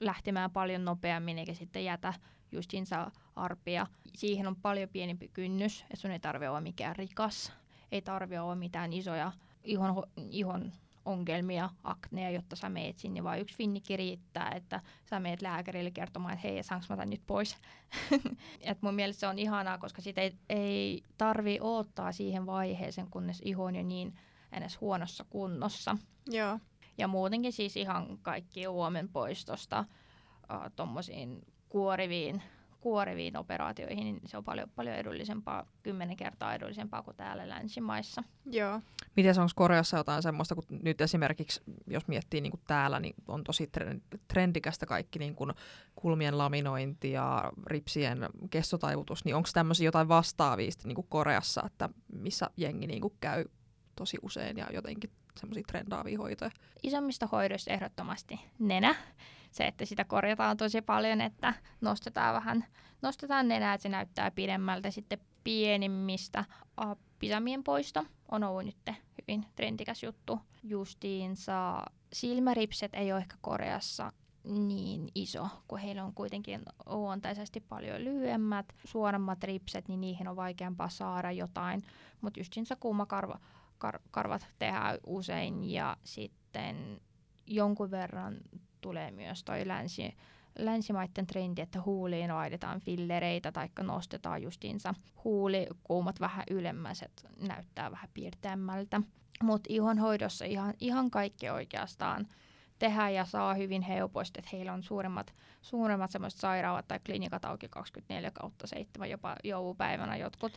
lähtemään paljon nopeammin eikä sitten jätä justiinsa arpia. Siihen on paljon pienempi kynnys, että sun ei tarvitse olla mikään rikas, ei tarvitse olla mitään isoja ihon, ihon ongelmia, akneja, jotta sä meet sinne, vaan yksi finnikki riittää, että sä meet lääkärille kertomaan, että hei, saanko mä tämän nyt pois. Et mun mielestä se on ihanaa, koska sitä ei, ei tarvi odottaa siihen vaiheeseen, kunnes iho on jo niin edes huonossa kunnossa. Joo. Ja muutenkin siis ihan kaikki uomen poistosta äh, tuommoisiin kuoriviin, kuoriviin operaatioihin, niin se on paljon, paljon edullisempaa, kymmenen kertaa edullisempaa kuin täällä länsimaissa. Joo. Miten onko Koreassa jotain semmoista, kun nyt esimerkiksi, jos miettii niin kuin täällä, niin on tosi trendikästä kaikki niin kuin kulmien laminointi ja ripsien kestotaivutus, niin onko tämmöisiä jotain vastaavia niin kuin Koreassa, että missä jengi niin kuin käy tosi usein ja jotenkin semmoisia trendaavia hoitoja? Isommista hoidoista ehdottomasti nenä. Se, että sitä korjataan tosi paljon, että nostetaan vähän, nostetaan nenää, että se näyttää pidemmältä. Sitten pienimmistä pisamien poisto on ollut nyt hyvin trendikäs juttu. Justiinsa silmäripset ei ole ehkä Koreassa niin iso, kun heillä on kuitenkin luontaisesti paljon lyhyemmät, suorammat ripset, niin niihin on vaikeampaa saada jotain. Mutta justiinsa kuumakarva kar- karvat tehdään usein ja sitten jonkun verran tulee myös toi länsi, länsimaiden trendi, että huuliin laitetaan fillereitä tai nostetaan justiinsa huulikuumat vähän ylemmäs, että näyttää vähän piirteämmältä. Mutta ihonhoidossa ihan, ihan kaikki oikeastaan tehdään ja saa hyvin helposti, että heillä on suuremmat, suuremmat semmoiset sairaalat tai klinikat auki 24 kautta 7 jopa joulupäivänä jotkut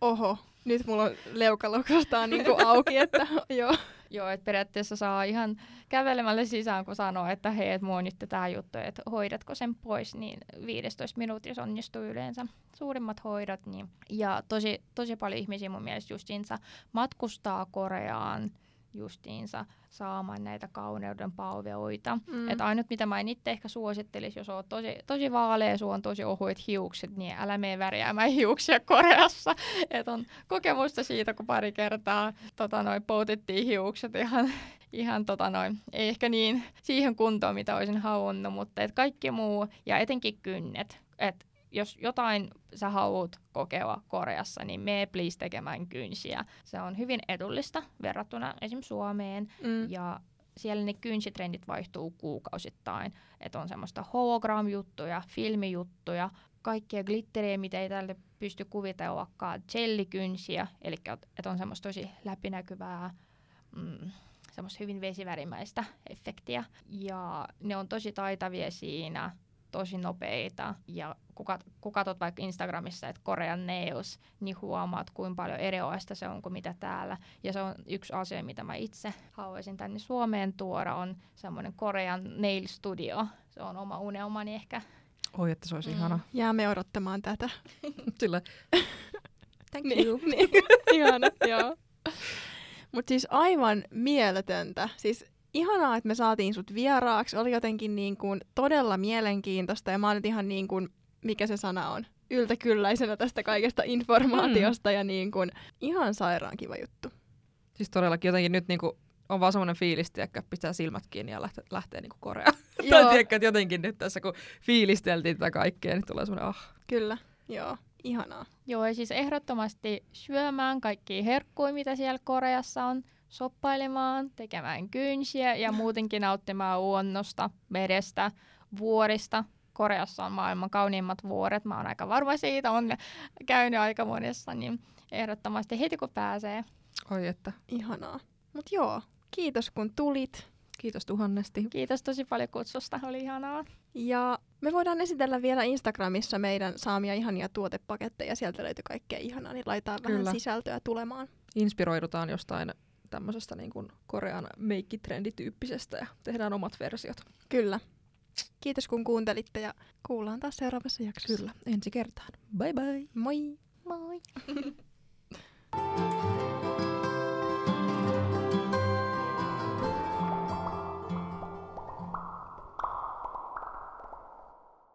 oho, nyt mulla on leukalokostaa niinku auki, että joo. Joo, että periaatteessa saa ihan kävelemällä sisään, kun sanoo, että hei, että mulla on nyt tämä juttu, että hoidatko sen pois, niin 15 minuutissa onnistuu yleensä suurimmat hoidot. Niin. Ja tosi, tosi paljon ihmisiä mun mielestä justiinsa matkustaa Koreaan justiinsa saamaan näitä kauneuden palveluita. Mm. Että ainut mitä mä en itse ehkä suosittelisi, jos oot tosi, tosi vaalea, sulla on tosi ohuit hiukset, niin älä mene värjäämään hiuksia Koreassa. Että on kokemusta siitä, kun pari kertaa tota, noin, poutettiin hiukset ihan, ihan tota, noin, ei ehkä niin siihen kuntoon, mitä olisin halunnut, mutta et kaikki muu ja etenkin kynnet. Et jos jotain sä haluat kokea Koreassa, niin me please tekemään kynsiä. Se on hyvin edullista verrattuna esimerkiksi Suomeen. Mm. Ja siellä ne kynsitrendit vaihtuu kuukausittain. Että on semmoista hologram-juttuja, filmijuttuja, kaikkia glitteriä, mitä ei tälle pysty kuvitellakaan, jellikynsiä, eli että on semmoista tosi läpinäkyvää, mm, semmoista hyvin vesivärimäistä efektiä. Ja ne on tosi taitavia siinä tosi nopeita ja kun, kat, kun katsot vaikka Instagramissa, että Korean nails, niin huomaat, kuinka paljon erilaista se on kuin mitä täällä. Ja se on yksi asia, mitä mä itse haluaisin tänne Suomeen tuoda, on semmoinen Korean nail studio. Se on oma unelmani ehkä. Oi, että se olisi mm. ihana. Jäämme odottamaan tätä. Sillä. Thank niin, you. niin. ihana, joo. Mutta siis aivan mieletöntä. Siis ihanaa, että me saatiin sut vieraaksi. Oli jotenkin niin kuin todella mielenkiintoista ja mä oon nyt ihan niin kuin, mikä se sana on, yltäkylläisenä tästä kaikesta informaatiosta mm. ja niin kuin, ihan sairaan kiva juttu. Siis todellakin jotenkin nyt niin kuin on vaan semmoinen fiilis, että pitää silmät kiinni ja lähtee, lähtee niinku Koreaan. tai tiedätkö, että jotenkin nyt tässä kun fiilisteltiin tätä kaikkea, niin tulee semmoinen ah. kyllä. Joo, ihanaa. Joo, ja siis ehdottomasti syömään kaikkia herkkuja, mitä siellä Koreassa on, soppailemaan, tekemään kynsiä ja muutenkin nauttimaan luonnosta, merestä, vuorista. Koreassa on maailman kauniimmat vuoret, mä oon aika varma siitä, on käynyt aika monessa, niin ehdottomasti heti kun pääsee. Oi että. Ihanaa. Mut joo, kiitos kun tulit. Kiitos tuhannesti. Kiitos tosi paljon kutsusta, oli ihanaa. Ja me voidaan esitellä vielä Instagramissa meidän saamia ihania tuotepaketteja. Sieltä löytyy kaikkea ihanaa, niin laitetaan. Kyllä. vähän sisältöä tulemaan. Inspiroidutaan jostain tämmöisestä niin kuin Korean meikkitrendityyppisestä ja tehdään omat versiot. Kyllä. Kiitos kun kuuntelitte ja kuullaan taas seuraavassa jaksossa. Kyllä, ensi kertaan. Bye bye. Moi! Moi!